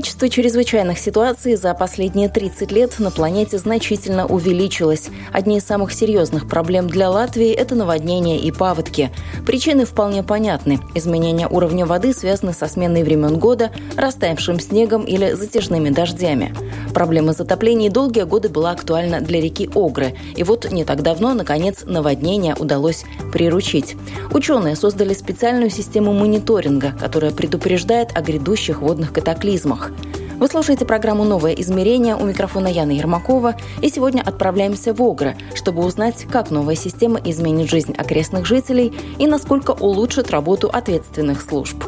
Количество чрезвычайных ситуаций за последние 30 лет на планете значительно увеличилось. Одни из самых серьезных проблем для Латвии – это наводнения и паводки. Причины вполне понятны. Изменение уровня воды связаны со сменой времен года, растаявшим снегом или затяжными дождями. Проблема затоплений долгие годы была актуальна для реки Огры. И вот не так давно, наконец, наводнение удалось приручить. Ученые создали специальную систему мониторинга, которая предупреждает о грядущих водных катаклизмах. Вы слушаете программу «Новое измерение» у микрофона Яны Ермакова. И сегодня отправляемся в Огры, чтобы узнать, как новая система изменит жизнь окрестных жителей и насколько улучшит работу ответственных служб.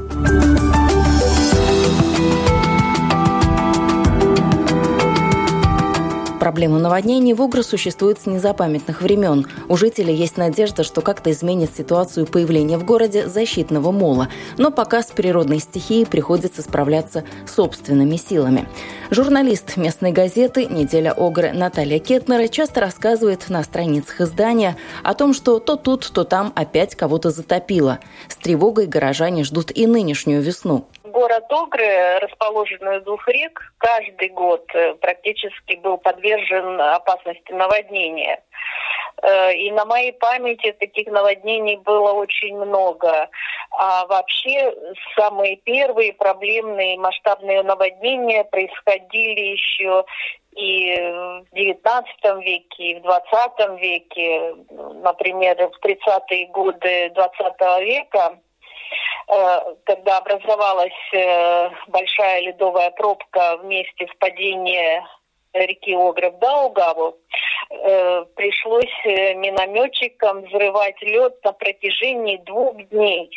Проблема наводнений в Угру существует с незапамятных времен. У жителей есть надежда, что как-то изменит ситуацию появления в городе защитного мола. Но пока с природной стихией приходится справляться собственными силами. Журналист местной газеты «Неделя Огры» Наталья Кетнера часто рассказывает на страницах издания о том, что то тут, то там опять кого-то затопило. С тревогой горожане ждут и нынешнюю весну город Огры, расположенный у двух рек, каждый год э, практически был подвержен опасности наводнения. Э, и на моей памяти таких наводнений было очень много. А вообще самые первые проблемные масштабные наводнения происходили еще и в XIX веке, и в XX веке, например, в 30-е годы XX века Э, когда образовалась э, большая ледовая пробка в месте впадения реки Огры в Даугаву, э, пришлось минометчикам взрывать лед на протяжении двух дней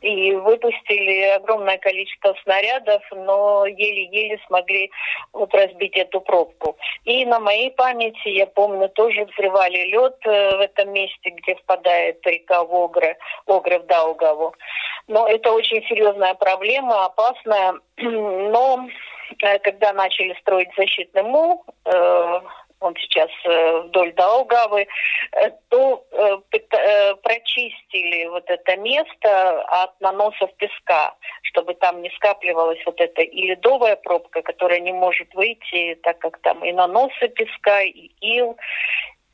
и выпустили огромное количество снарядов, но еле-еле смогли вот разбить эту пробку. И на моей памяти, я помню, тоже взрывали лед э, в этом месте, где впадает река Огры, Огры в Даугаву. Но это очень серьезная проблема, опасная. Но э, когда начали строить защитный мол, э, он сейчас э, вдоль Даугавы, э, то э, прочистили вот это место от наносов песка, чтобы там не скапливалась вот эта и ледовая пробка, которая не может выйти, так как там и наносы песка, и ил,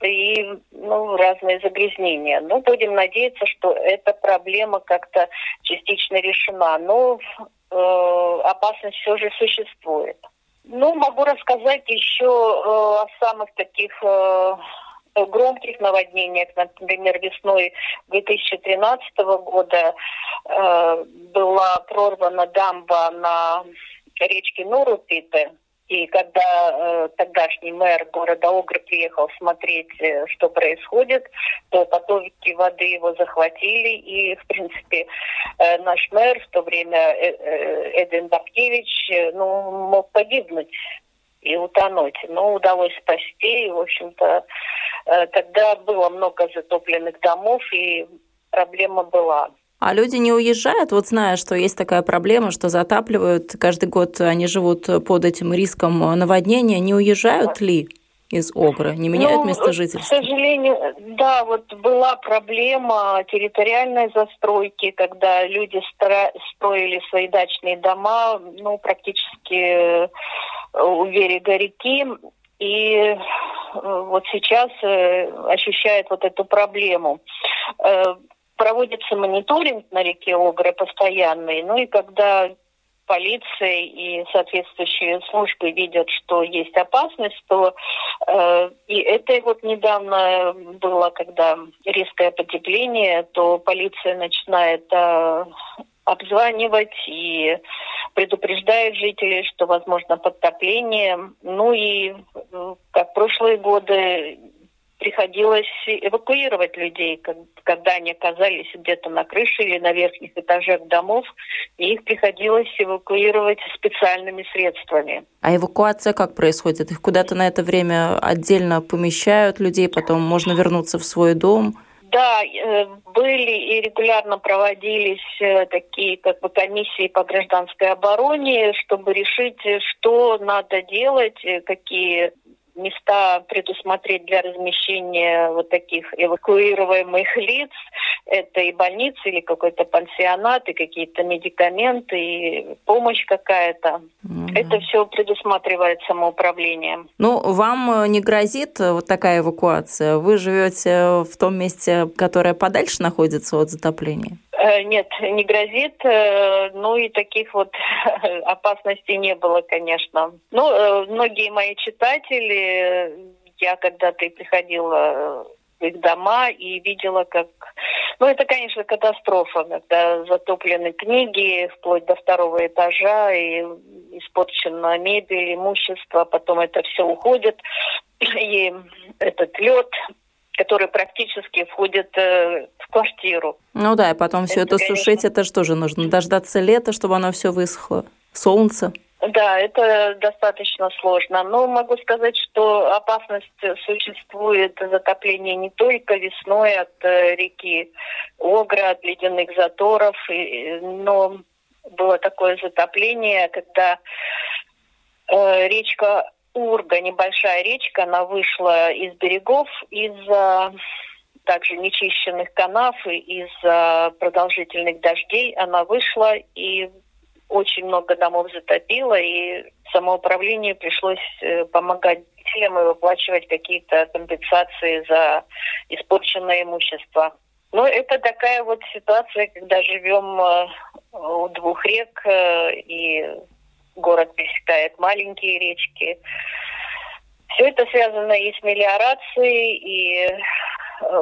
и ну, разные загрязнения. Ну, будем надеяться, что эта проблема как-то частично решена. Но э, опасность все же существует. Ну, могу рассказать еще э, о самых таких э, громких наводнениях. Например, весной 2013 года э, была прорвана дамба на речке Нурупиты. И когда э, тогдашний мэр города Огры приехал смотреть, э, что происходит, то потоки воды его захватили. И, в принципе, э, наш мэр в то время, э, э, Эдин Бабкевич, э, ну, мог погибнуть и утонуть. Но удалось спасти. И, в общем-то, э, тогда было много затопленных домов, и проблема была. А люди не уезжают, вот зная, что есть такая проблема, что затапливают, каждый год они живут под этим риском наводнения, не уезжают ли? из Огры, не меняют ну, место жительства? К сожалению, да, вот была проблема территориальной застройки, когда люди строили свои дачные дома, ну, практически у берега реки, и э, вот сейчас э, ощущает вот эту проблему. Э, проводится мониторинг на реке Огры постоянный, ну и когда полиция и соответствующие службы видят, что есть опасность, то э, и это вот недавно было, когда резкое потепление, то полиция начинает э, обзванивать и предупреждает жителей, что возможно подтопление. Ну и как прошлые годы приходилось эвакуировать людей, когда они оказались где-то на крыше или на верхних этажах домов, и их приходилось эвакуировать специальными средствами. А эвакуация как происходит? Их куда-то на это время отдельно помещают людей, потом можно вернуться в свой дом? Да, э, были и регулярно проводились э, такие как бы комиссии по гражданской обороне, чтобы решить, что надо делать, э, какие места предусмотреть для размещения вот таких эвакуируемых лиц. Это и больницы, или какой-то пансионат, и какие-то медикаменты, и помощь какая-то. Mm-hmm. Это все предусматривает самоуправлением. Ну, вам э, не грозит э, вот такая эвакуация? Вы живете в том месте, которое подальше находится от затопления? Э, нет, не грозит. Ну и таких вот опасностей не было, конечно. Ну, многие мои читатели, я когда-то и приходила в их дома и видела, как... Ну, это, конечно, катастрофа, когда затоплены книги вплоть до второго этажа, и испорчена мебель, имущество, потом это все уходит, и этот лед который практически входит э, в квартиру. Ну да, и потом все это, конечно... сушить, это же нужно? Дождаться лета, чтобы оно все высохло? Солнце? Да, это достаточно сложно. Но могу сказать, что опасность существует затопление не только весной от э, реки Огра, от ледяных заторов, но было такое затопление, когда э, речка Урга, небольшая речка, она вышла из берегов из-за также нечищенных канав и из-за продолжительных дождей она вышла и очень много домов затопило, и самоуправлению пришлось э, помогать жителям и выплачивать какие-то компенсации за испорченное имущество. Но это такая вот ситуация, когда живем э, у двух рек, э, и город пересекает маленькие речки. Все это связано и с мелиорацией, и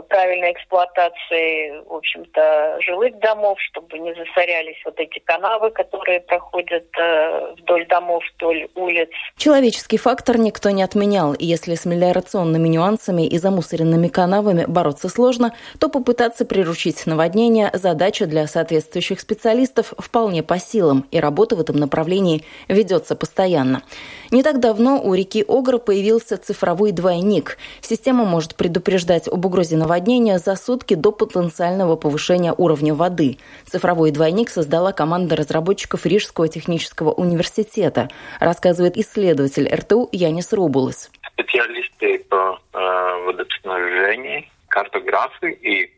правильной эксплуатации, в общем-то, жилых домов, чтобы не засорялись вот эти канавы, которые проходят э, вдоль домов, вдоль улиц. Человеческий фактор никто не отменял, и если с мелиорационными нюансами и замусоренными канавами бороться сложно, то попытаться приручить наводнение – задача для соответствующих специалистов вполне по силам, и работа в этом направлении ведется постоянно. Не так давно у реки Огра появился цифровой двойник. Система может предупреждать об угрозе угрозе наводнения за сутки до потенциального повышения уровня воды. Цифровой двойник создала команда разработчиков Рижского технического университета, рассказывает исследователь РТУ Янис Рубулес. Специалисты по э, водоснабжению, картографы и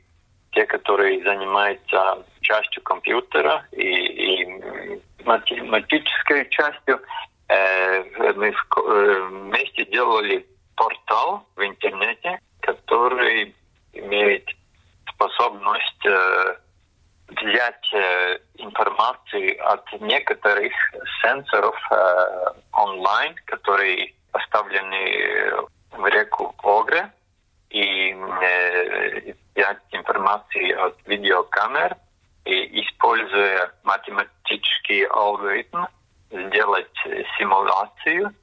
те, которые занимаются частью компьютера и, и математической частью, э, мы э, вместе делали портал в интернете, который имеет способность э, взять э, информацию от некоторых сенсоров э, онлайн, которые поставлены в реку Огре, и взять информацию от видеокамер и, используя математический алгоритм, сделать симуляцию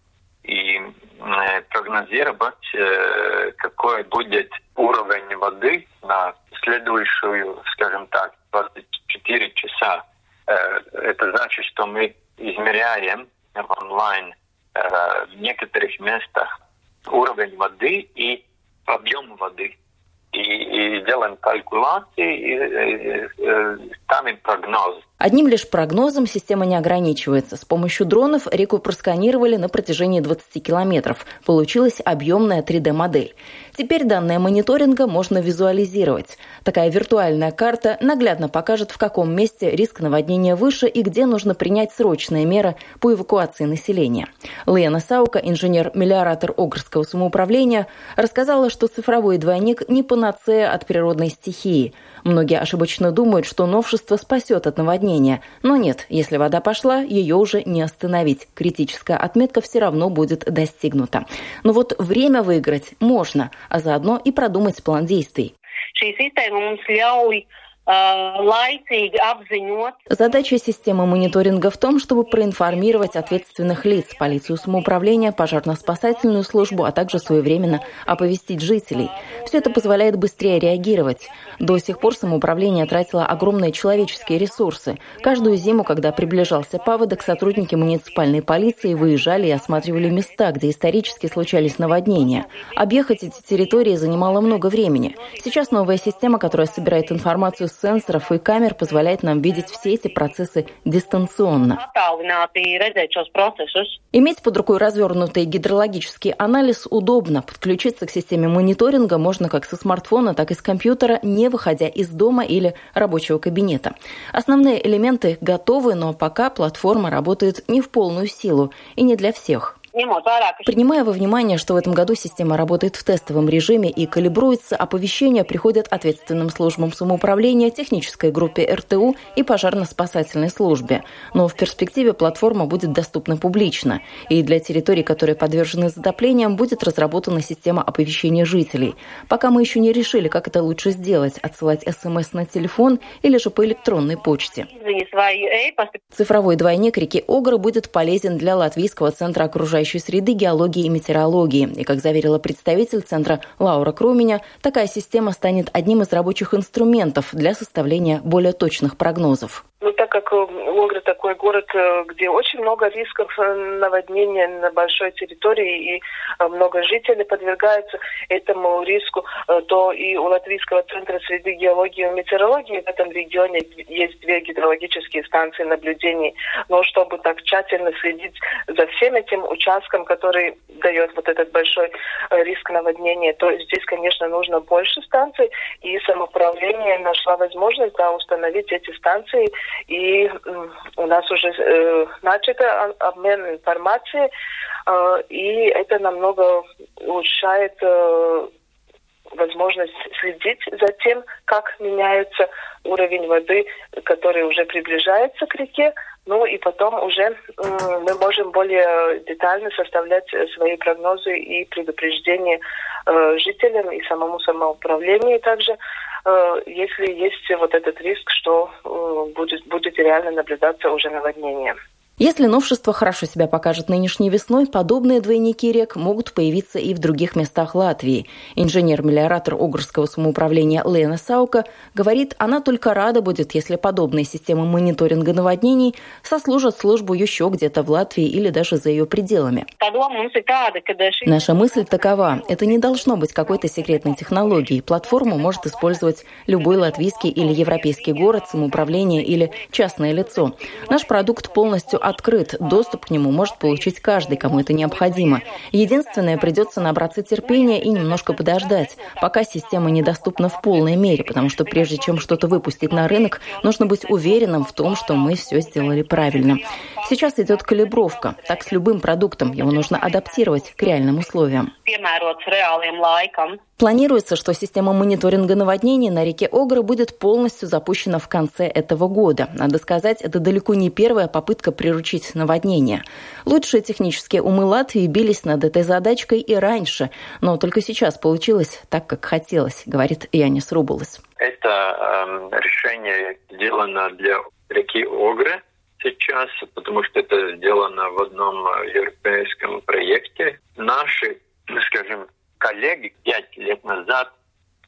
и э, прогнозировать, э, какой будет уровень воды на следующую, скажем так, 24 часа. Э, это значит, что мы измеряем онлайн в некоторых местах уровень воды и объем воды. И, и делаем калькуляции и, и, и ставим прогноз Одним лишь прогнозом система не ограничивается. С помощью дронов реку просканировали на протяжении 20 километров. Получилась объемная 3D-модель. Теперь данные мониторинга можно визуализировать. Такая виртуальная карта наглядно покажет, в каком месте риск наводнения выше и где нужно принять срочные меры по эвакуации населения. Лена Саука, инженер-мелиоратор Огрского самоуправления, рассказала, что цифровой двойник не панацея от природной стихии. Многие ошибочно думают, что новшество спасет от наводнения. Но нет, если вода пошла, ее уже не остановить. Критическая отметка все равно будет достигнута. Но вот время выиграть можно, а заодно и продумать план действий. Задача системы мониторинга в том, чтобы проинформировать ответственных лиц, полицию самоуправления, пожарно-спасательную службу, а также своевременно оповестить жителей. Все это позволяет быстрее реагировать. До сих пор самоуправление тратило огромные человеческие ресурсы. Каждую зиму, когда приближался паводок, сотрудники муниципальной полиции выезжали и осматривали места, где исторически случались наводнения. Объехать эти территории занимало много времени. Сейчас новая система, которая собирает информацию сенсоров и камер позволяет нам видеть все эти процессы дистанционно. Иметь под рукой развернутый гидрологический анализ удобно. Подключиться к системе мониторинга можно как со смартфона, так и с компьютера, не выходя из дома или рабочего кабинета. Основные элементы готовы, но пока платформа работает не в полную силу и не для всех. Принимая во внимание, что в этом году система работает в тестовом режиме и калибруется, оповещения приходят ответственным службам самоуправления, технической группе РТУ и пожарно-спасательной службе. Но в перспективе платформа будет доступна публично. И для территорий, которые подвержены затоплениям, будет разработана система оповещения жителей. Пока мы еще не решили, как это лучше сделать – отсылать СМС на телефон или же по электронной почте. Цифровой двойник реки Огры будет полезен для Латвийского центра окружающей окружающей среды, геологии и метеорологии. И, как заверила представитель центра Лаура Круменя, такая система станет одним из рабочих инструментов для составления более точных прогнозов. Ну, так как Логра такой город, э, где очень много рисков э, наводнения на большой территории и э, много жителей подвергаются этому риску, то и у Латвийского центра среды геологии и метеорологии в этом регионе есть две гидрологические станции наблюдений. Но чтобы так тщательно следить за всем этим участком, который дает вот этот большой риск наводнения, то здесь, конечно, нужно больше станций. И самоуправление нашло возможность да, установить эти станции и у нас уже э, начато обмен информацией, э, и это намного улучшает э, возможность следить за тем, как меняется уровень воды, который уже приближается к реке. Ну и потом уже э, мы можем более детально составлять свои прогнозы и предупреждения э, жителям и самому самоуправлению также Э, если есть вот этот риск, что э, будет, будет реально наблюдаться уже наводнение. Если новшество хорошо себя покажет нынешней весной, подобные двойники рек могут появиться и в других местах Латвии. Инженер-мелиоратор Огрского самоуправления Лена Саука говорит, она только рада будет, если подобные системы мониторинга наводнений сослужат службу еще где-то в Латвии или даже за ее пределами. Наша мысль такова. Это не должно быть какой-то секретной технологией. Платформу может использовать любой латвийский или европейский город, самоуправление или частное лицо. Наш продукт полностью открыт. Доступ к нему может получить каждый, кому это необходимо. Единственное, придется набраться терпения и немножко подождать, пока система недоступна в полной мере, потому что прежде чем что-то выпустить на рынок, нужно быть уверенным в том, что мы все сделали правильно. Сейчас идет калибровка. Так с любым продуктом его нужно адаптировать к реальным условиям. Планируется, что система мониторинга наводнений на реке Огры будет полностью запущена в конце этого года. Надо сказать, это далеко не первая попытка приручить наводнение. Лучшие технические умы Латвии бились над этой задачкой и раньше, но только сейчас получилось так, как хотелось, говорит Янис Рубулас. Это э, решение сделано для реки Огры сейчас, потому что это сделано в одном европейском проекте. Наши, скажем, коллеги пять лет назад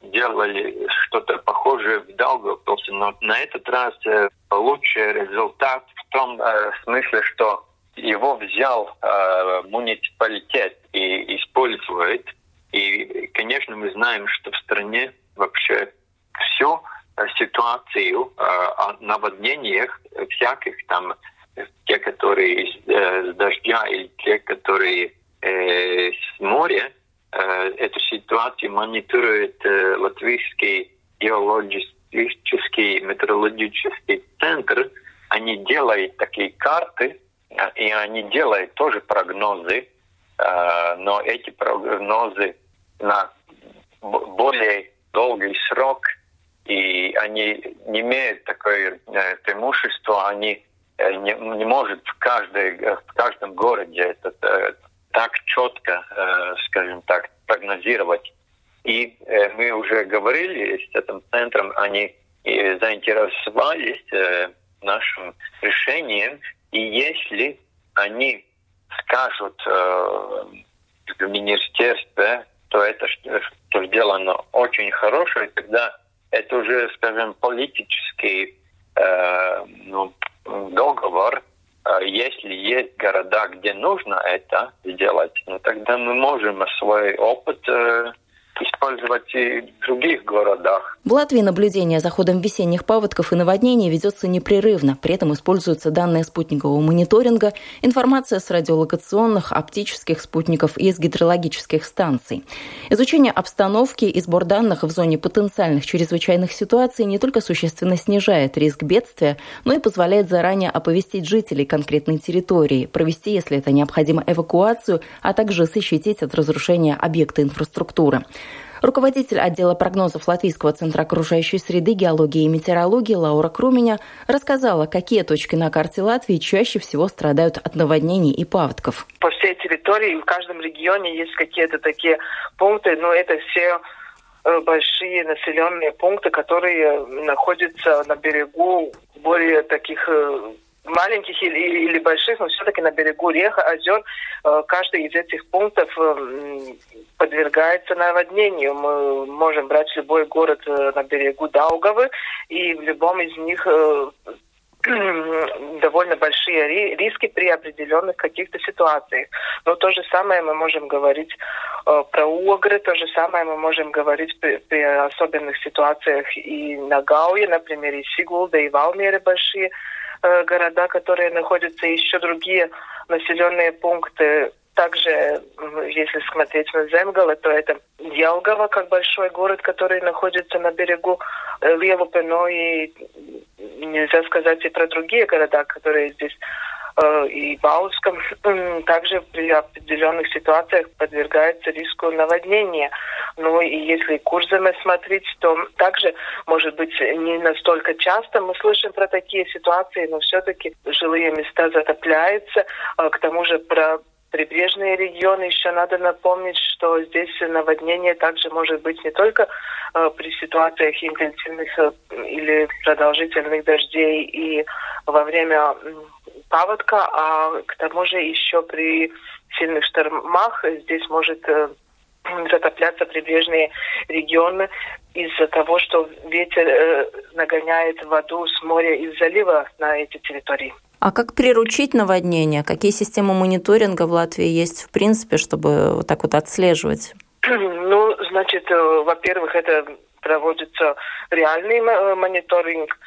делали что-то похожее в Даугавпилсе, но на этот раз э, лучший результат в том э, смысле, что его взял э, муниципалитет и использует. И, конечно, мы знаем, что в стране вообще всю ситуацию э, о наводнениях всяких там, те, которые из э, дождя или те, которые э, с моря, эту ситуацию мониторирует э, Латвийский геологический метеорологический центр. Они делают такие карты, э, и они делают тоже прогнозы, но эти прогнозы на более долгий срок, и они не имеют такое преимущество, они не, не может в, каждой, в каждом городе этот так четко, э, скажем так, прогнозировать. И э, мы уже говорили с этим центром, они и заинтересовались э, нашим решением. И если они скажут э, в министерстве, то это что сделано очень хорошее, тогда это уже, скажем, политический э, ну, договор. Э, если есть города, где нужно это сделать, ну, тогда мы можем свой опыт э, использовать и в других городах. В Латвии наблюдение за ходом весенних паводков и наводнений ведется непрерывно. При этом используются данные спутникового мониторинга, информация с радиолокационных, оптических спутников и из гидрологических станций. Изучение обстановки и сбор данных в зоне потенциальных чрезвычайных ситуаций не только существенно снижает риск бедствия, но и позволяет заранее оповестить жителей конкретной территории, провести, если это необходимо, эвакуацию, а также защитить от разрушения объекта инфраструктуры. Руководитель отдела прогнозов Латвийского центра окружающей среды, геологии и метеорологии Лаура Круменя рассказала, какие точки на карте Латвии чаще всего страдают от наводнений и паводков. По всей территории, в каждом регионе есть какие-то такие пункты, но это все э, большие населенные пункты, которые находятся на берегу более таких э, маленьких или, или больших, но все-таки на берегу рек, озер, э, каждый из этих пунктов э, подвергается наводнению. Мы можем брать любой город э, на берегу Даугавы, и в любом из них довольно большие риски при определенных каких-то ситуациях. Но то же самое мы можем говорить э, про Угры, то же самое мы можем говорить при, при особенных ситуациях и на Гауе, например, и Сигулда, и Валмере большие города, которые находятся, еще другие населенные пункты. Также, если смотреть на Земгала, то это Ялгова, как большой город, который находится на берегу э, Лелупы, но и нельзя сказать и про другие города, которые здесь Э, и Бауском также при определенных ситуациях подвергается риску наводнения. Ну и если Курзаме смотреть, то также, может быть, не настолько часто мы слышим про такие ситуации, но все-таки жилые места затопляются. А к тому же про прибрежные регионы еще надо напомнить, что здесь наводнение также может быть не только э, при ситуациях интенсивных э, или продолжительных дождей и во время паводка, а к тому же еще при сильных штормах здесь может э, затопляться прибрежные регионы из-за того, что ветер э, нагоняет воду с моря из залива на эти территории. А как приручить наводнение? Какие системы мониторинга в Латвии есть в принципе, чтобы вот так вот отслеживать? Ну, значит, э, во-первых, это проводится реальный мониторинг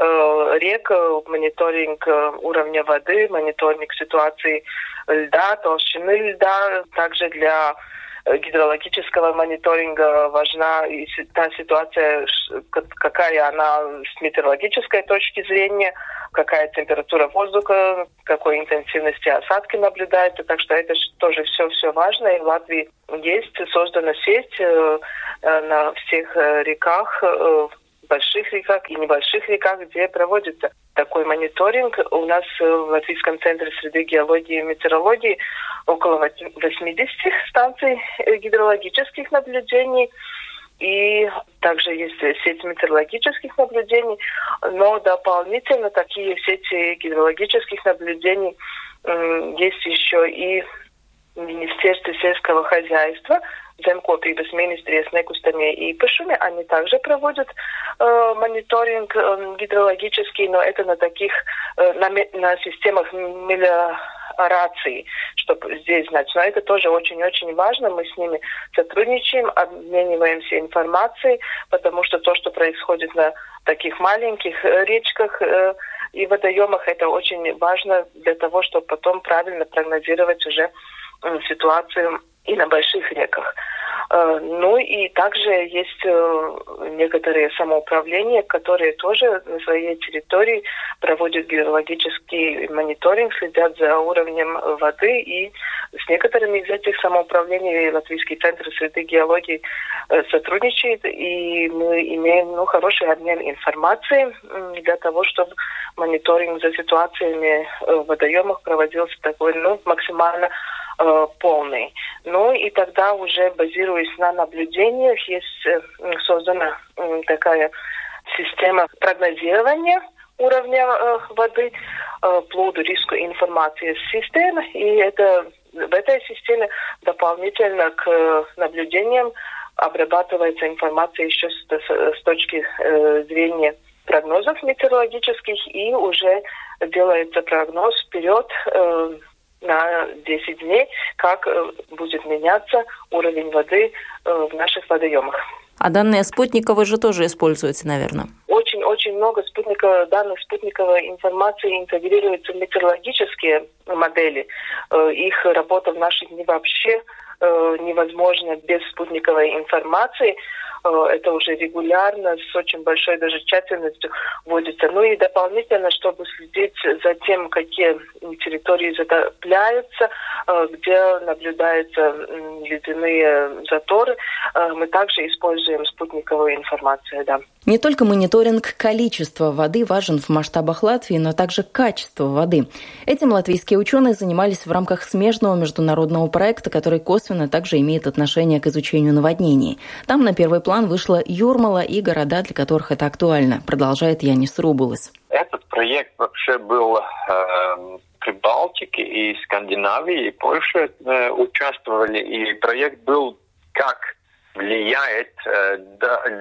рек, э, мониторинг э, уровня воды, мониторинг ситуации льда, толщины льда. Также для гидрологического мониторинга важна и та ситуация, какая она с метеорологической точки зрения, какая температура воздуха, какой интенсивности осадки наблюдается. Так что это тоже все-все важно. И в Латвии есть создана сеть на всех реках больших реках и небольших реках, где проводится такой мониторинг. У нас в Латвийском центре среды геологии и метеорологии около 80 станций гидрологических наблюдений. И также есть сеть метеорологических наблюдений, но дополнительно такие сети гидрологических наблюдений есть еще и Министерство сельского хозяйства, Zeмкopības ministrijas nekustamie īpašumi, они также проводят э, мониторинг э, гидрологический, но это на таких, э, на, на системах мелиорации, чтобы здесь знать. Но это тоже очень-очень важно, мы с ними сотрудничаем, обмениваемся информацией, потому что то, что происходит на таких маленьких э, речках, э, и водоемах, это очень важно для того, чтобы потом правильно прогнозировать уже э, ситуацию и на больших реках. Э, ну и также есть э, некоторые самоуправления, которые тоже на своей территории проводят гидрологический мониторинг, следят за уровнем воды. И с некоторыми из этих самоуправлений Латвийский центр среды геологии э, сотрудничает. И мы имеем ну, хороший обмен информацией для того, чтобы мониторинг за ситуациями в водоемах проводился такой ну, максимально э, полный. Ну и тогда уже базируясь на наблюдениях, есть э, создана такая система прогнозирования уровня э, воды, э, плоду риску информации системы. И это в этой системе дополнительно к наблюдениям обрабатывается информация еще с, с, точки зрения прогнозов метеорологических и уже делается прогноз вперед на 10 дней, как э, будет меняться уровень воды э, в наших водоемах. А данные спутниковые же тоже используются, наверное? Очень-очень много спутника, данных спутниковой информации интегрируется в метеорологические модели. Э, их работа в наши дни вообще невозможна без спутниковой информации. Э, это уже регулярно, с очень большой даже тщательностью вводится. Ну и дополнительно, чтобы следить за тем, какие территории затопляются, э, где наблюдаются ледяные заторы, э, мы также используем спутниковую информацию. Да. Не только мониторинг количества воды важен в масштабах Латвии, но также качество воды. Этим латвийские ученые занимались в рамках смежного международного проекта, который косвенно также имеет отношение к изучению наводнений. Там на первый план вышла Юрмала и города, для которых это актуально, продолжает Янис Рубулас. Этот проект вообще был э, при Балтике и Скандинавии, и Польше э, участвовали, и проект был как влияет э,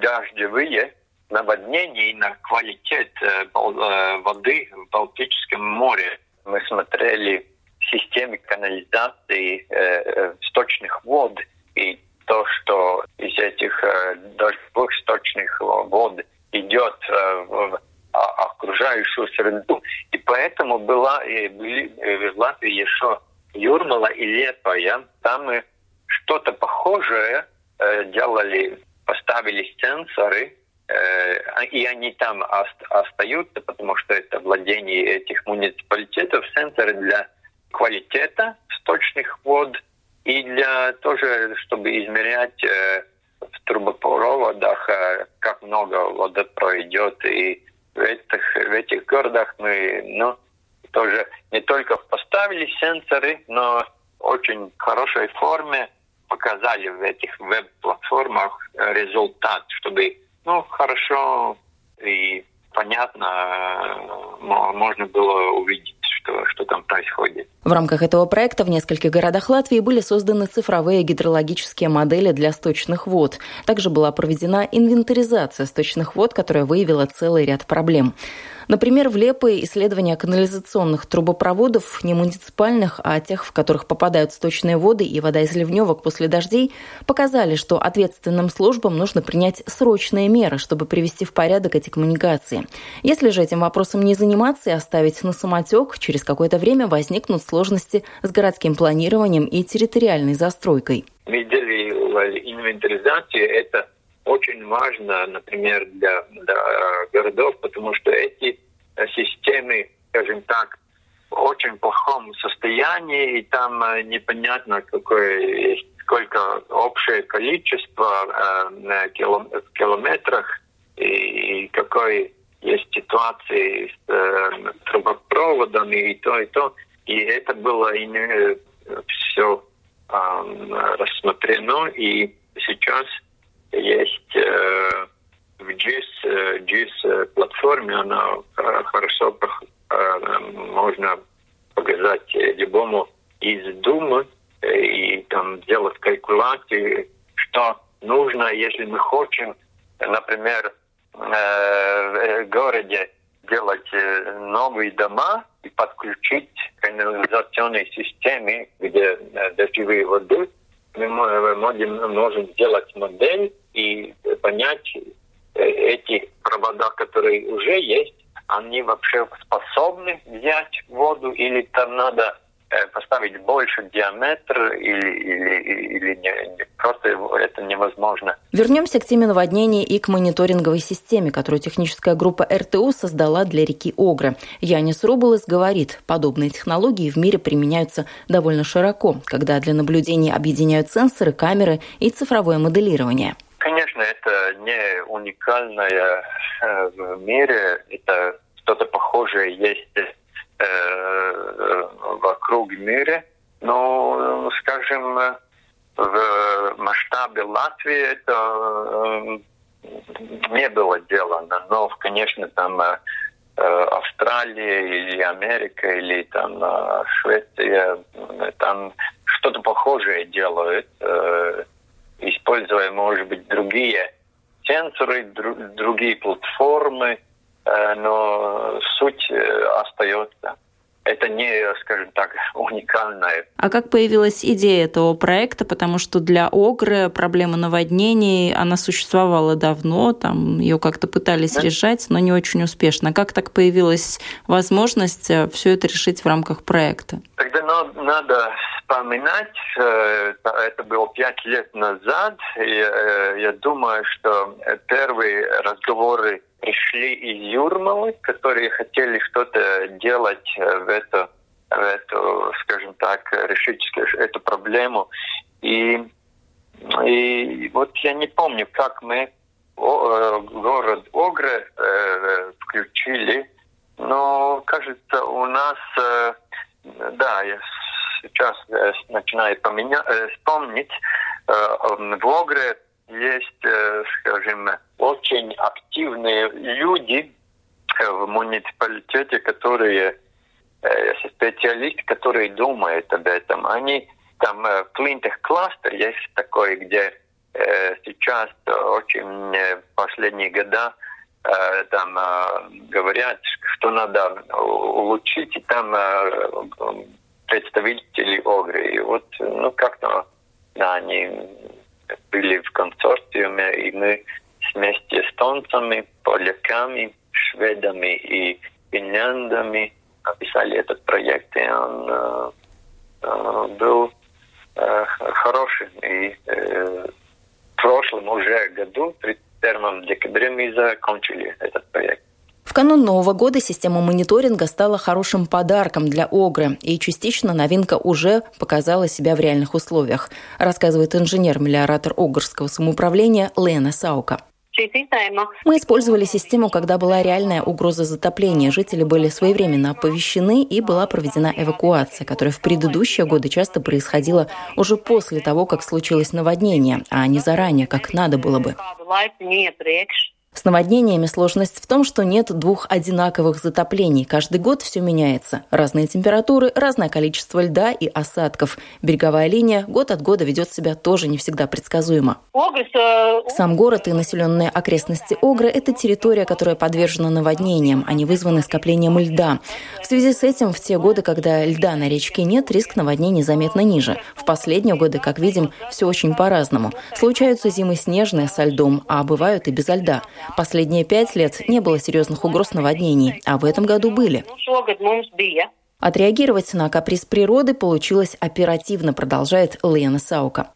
дождевые наводнений на квалитет э, э, воды в Балтическом море. Мы смотрели системы канализации э, сточных вод и то, что из этих дождевых сточных вод идет в окружающую среду. И поэтому была, были в Латвии еще Юрмала и Лепая. Там мы что-то похожее делали, поставили сенсоры Э, и они там остаются, потому что это владение этих муниципалитетов, центры для квалитета сточных вод и для тоже, чтобы измерять э, в трубопроводах, э, как много воды пройдет. И в этих, в этих городах мы ну, тоже не только поставили сенсоры, но очень хорошей форме показали в этих веб-платформах результат, чтобы ну, хорошо и понятно можно было увидеть, что, что там происходит. В рамках этого проекта в нескольких городах Латвии были созданы цифровые гидрологические модели для сточных вод. Также была проведена инвентаризация сточных вод, которая выявила целый ряд проблем. Например, в Лепое исследования канализационных трубопроводов, не муниципальных, а тех, в которых попадают сточные воды и вода из ливневок после дождей, показали, что ответственным службам нужно принять срочные меры, чтобы привести в порядок эти коммуникации. Если же этим вопросом не заниматься и оставить на самотек, через какое-то время возникнут сложности с городским планированием и территориальной застройкой. Мы делали инвентаризацию, это очень важно, например, для, для городов, потому что эти э, системы, скажем так, в очень плохом состоянии, и там э, непонятно, какое сколько общее количество э, в километрах и, и какой есть ситуации с э, трубопроводами и то, и то. И это было и, все э, рассмотрено, и сейчас есть э, в GIS, э, э, платформе, она хорошо можно показать любому из Думы и там делать калькуляции, что нужно, если мы хотим, например, в городе делать новые дома и подключить канализационные системы, где дождевые воды, мы можем, можем сделать модель и понять э, эти провода, которые уже есть, они вообще способны взять воду или там надо э, поставить больше диаметр или, или, или не, просто это невозможно. Вернемся к теме наводнений и к мониторинговой системе, которую техническая группа РТУ создала для реки Огры. Янис Рубулес говорит, подобные технологии в мире применяются довольно широко, когда для наблюдения объединяют сенсоры, камеры и цифровое моделирование. Конечно, это не уникальное э, в мире, это что-то похожее есть э, вокруг мира, но, скажем, в масштабе Латвии это не было сделано. Но, конечно, там Австралия или Америка или там Швеция, там что-то похожее делают, используя, может быть, другие сенсоры, другие платформы, но суть остается это не, скажем так, уникальное. А как появилась идея этого проекта? Потому что для Огры проблема наводнений, она существовала давно, там ее как-то пытались да. решать, но не очень успешно. Как так появилась возможность э, все это решить в рамках проекта? Тогда надо вспоминать, э, это было пять лет назад, и э, я думаю, что первые разговоры пришли из Юрмалы, которые хотели что-то делать э, в эту, в эту, скажем так, решить эту проблему. И, и вот я не помню, как мы э, город Огры э, включили, но, кажется, у нас, да, я сейчас начинаю поменя, вспомнить, в Огре есть, скажем, очень активные люди в муниципалитете, которые э, специалисты, которые думают об этом. Они там в Клинтех кластер есть такой, где э, сейчас очень э, последние года там говорят, что надо улучшить, и там представители Огры. И вот, ну, как-то, да, они были в консорциуме, и мы вместе с эстонцами, поляками, шведами и финляндами описали этот проект, и он э, э, был э, хороший. И э, в прошлом уже году, 31 декабря, мы закончили этот проект. В канун Нового года система мониторинга стала хорошим подарком для Огры, и частично новинка уже показала себя в реальных условиях, рассказывает инженер-мелиоратор Огрского самоуправления Лена Саука. Мы использовали систему, когда была реальная угроза затопления. Жители были своевременно оповещены и была проведена эвакуация, которая в предыдущие годы часто происходила уже после того, как случилось наводнение, а не заранее, как надо было бы. С наводнениями сложность в том, что нет двух одинаковых затоплений. Каждый год все меняется. Разные температуры, разное количество льда и осадков. Береговая линия год от года ведет себя тоже не всегда предсказуемо. Сам город и населенные окрестности Огры – это территория, которая подвержена наводнениям. Они вызваны скоплением льда. В связи с этим в те годы, когда льда на речке нет, риск наводнений заметно ниже. В последние годы, как видим, все очень по-разному. Случаются зимы снежные со льдом, а бывают и без льда. Последние пять лет не было серьезных угроз наводнений, а в этом году были. Отреагировать на каприз природы получилось оперативно, продолжает Лена Саука.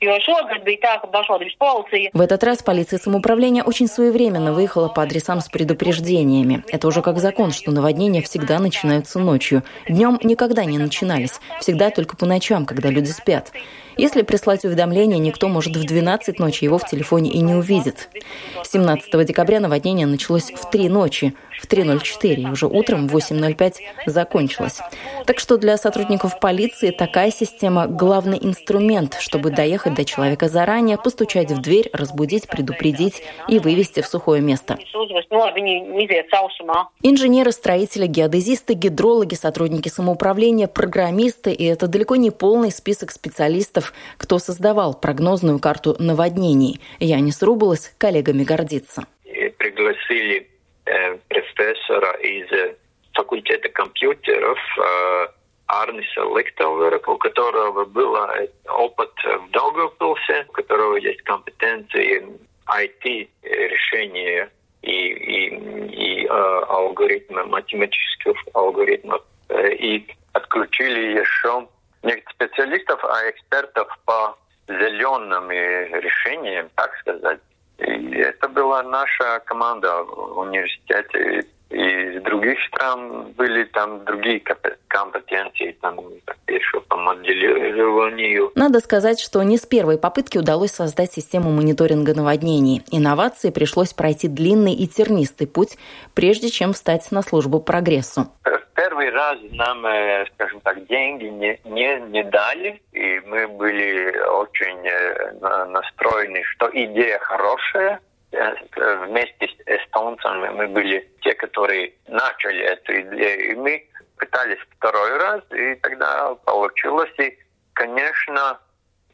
В этот раз полиция самоуправления очень своевременно выехала по адресам с предупреждениями. Это уже как закон, что наводнения всегда начинаются ночью. Днем никогда не начинались, всегда только по ночам, когда люди спят. Если прислать уведомление, никто может в 12 ночи его в телефоне и не увидит. 17 декабря наводнение началось в 3 ночи, в 3.04, и уже утром в 8.05 закончилось. Так что для сотрудников полиции такая система – главный инструмент, чтобы доехать до человека заранее, постучать в дверь, разбудить, предупредить и вывести в сухое место. Инженеры, строители, геодезисты, гидрологи, сотрудники самоуправления, программисты – и это далеко не полный список специалистов, экспертов, кто создавал прогнозную карту наводнений. Янис Рубулас коллегами гордится. Пригласили э, профессора из э, факультета компьютеров э, Арниса Ликтовера, у которого был э, опыт в Даугавпилсе, у которого есть компетенции IT-решения и, и, и э, алгоритмы, математических алгоритмов. Э, и отключили еще не специалистов, а экспертов по зеленым решениям, так сказать. И это была наша команда в университете. Из других стран были там другие компетенции, там еще по моделированию. Надо сказать, что не с первой попытки удалось создать систему мониторинга наводнений. Инновации пришлось пройти длинный и тернистый путь, прежде чем встать на службу прогрессу первый раз нам, э, скажем так, деньги не, не, не дали, и мы были очень э, настроены, что идея хорошая, вместе с эстонцами мы были те, которые начали эту идею. И мы пытались второй раз, и тогда получилось. И, конечно,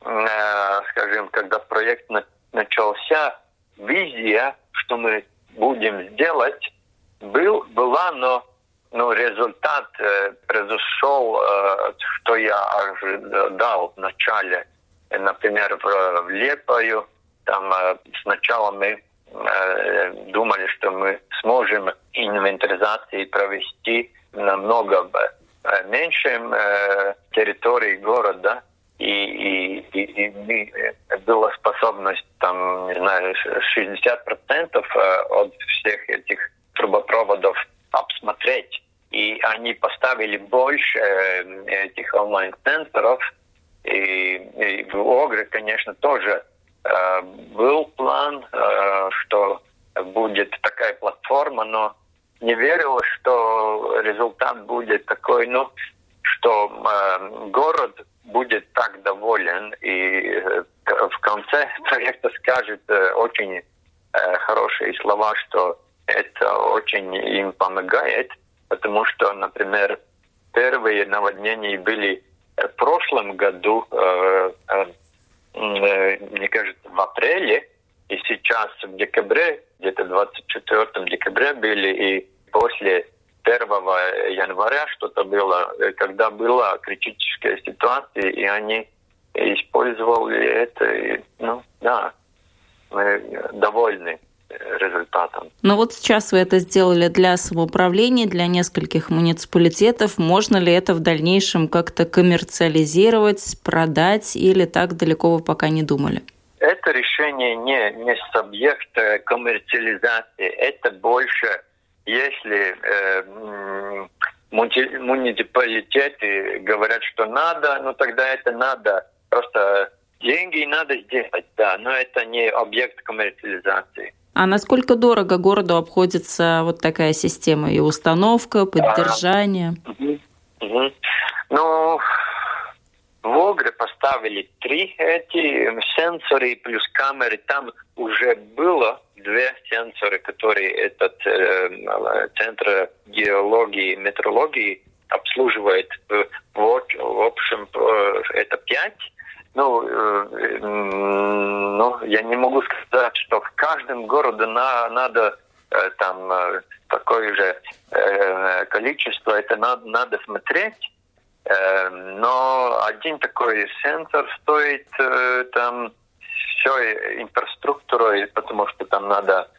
скажем, когда проект начался, визия, что мы будем сделать, был, была, но, но результат э, произошел, э, что я ожидал начале. Например, в, в Лепою, там э, сначала мы э, думали, что мы сможем инвентаризации провести намного э, меньшем э, территории города, и, и, и, и была способность там, не знаю, 60% э, от всех этих трубопроводов обсмотреть. И они поставили больше э, этих онлайн-центров. И, и в Огре, конечно, тоже э, был план, э, что будет такая платформа, но не верилось, что результат будет такой, ну, что э, город будет так доволен. И э, в конце проекта скажет э, очень э, хорошие слова, что это очень им помогает, потому что, например, первые наводнения были в прошлом году, мне кажется, в апреле, и сейчас в декабре, где-то 24 декабря были, и после 1 января что-то было, когда была критическая ситуация, и они использовали это, и, ну, да, мы довольны результатом. Но вот сейчас вы это сделали для самоуправления, для нескольких муниципалитетов. Можно ли это в дальнейшем как-то коммерциализировать, продать или так далеко вы пока не думали? Это решение не, не субъект коммерциализации. Это больше если э, муниципалитеты говорят, что надо, ну тогда это надо. Просто деньги надо сделать, да, но это не объект коммерциализации. А насколько дорого городу обходится вот такая система и установка, поддержание? Ну, в Огре поставили три эти сенсоры плюс камеры. Там уже было две сенсоры, которые этот э, центр геологии и метрологии обслуживает. В, в общем, э, это пять. Ну, э, ну, я не могу сказать, что в каждом городе на, надо э, там э, такое же э, количество, это надо, надо смотреть. Э, но один такой сенсор стоит э, там все инфраструктурой, потому что там надо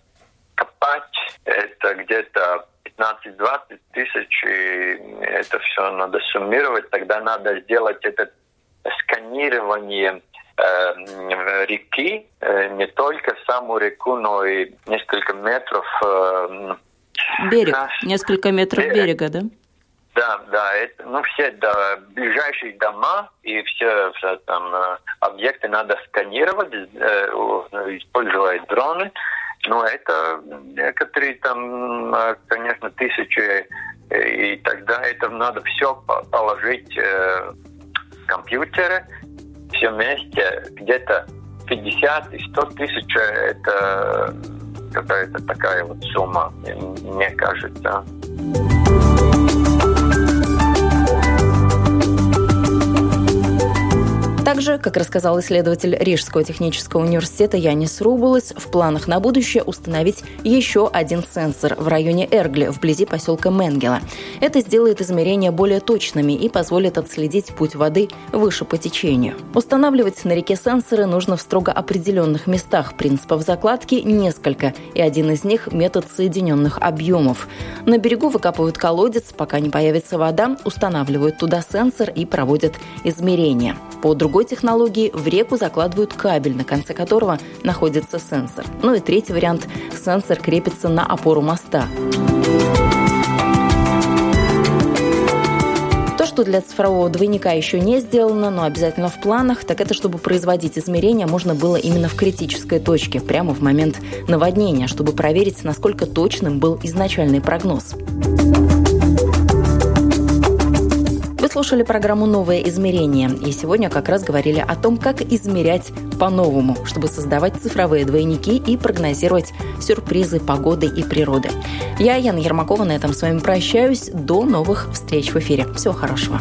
копать, это где-то 15-20 тысяч, и это все надо суммировать, тогда надо сделать это сканирование э, реки, э, не только саму реку, но и несколько метров. Э, Берег, несколько метров берег. берега, да? Да, да, это, ну все да, ближайшие дома и все, все там объекты надо сканировать, э, используя дроны. Но это некоторые там, конечно, тысячи, и тогда это надо все положить э, компьютеры, все вместе, где-то 50 и 100 тысяч, это какая-то такая вот сумма, мне кажется. Также, как рассказал исследователь Рижского технического университета Янис Рубулес, в планах на будущее установить еще один сенсор в районе Эргли, вблизи поселка Менгела. Это сделает измерения более точными и позволит отследить путь воды выше по течению. Устанавливать на реке сенсоры нужно в строго определенных местах. Принципов закладки несколько, и один из них – метод соединенных объемов. На берегу выкапывают колодец, пока не появится вода, устанавливают туда сенсор и проводят измерения. По другой другой технологии в реку закладывают кабель, на конце которого находится сенсор. Ну и третий вариант – сенсор крепится на опору моста. То, что для цифрового двойника еще не сделано, но обязательно в планах, так это чтобы производить измерения можно было именно в критической точке, прямо в момент наводнения, чтобы проверить, насколько точным был изначальный прогноз слушали программу «Новое измерение». И сегодня как раз говорили о том, как измерять по-новому, чтобы создавать цифровые двойники и прогнозировать сюрпризы погоды и природы. Я, Яна Ермакова, на этом с вами прощаюсь. До новых встреч в эфире. Всего хорошего.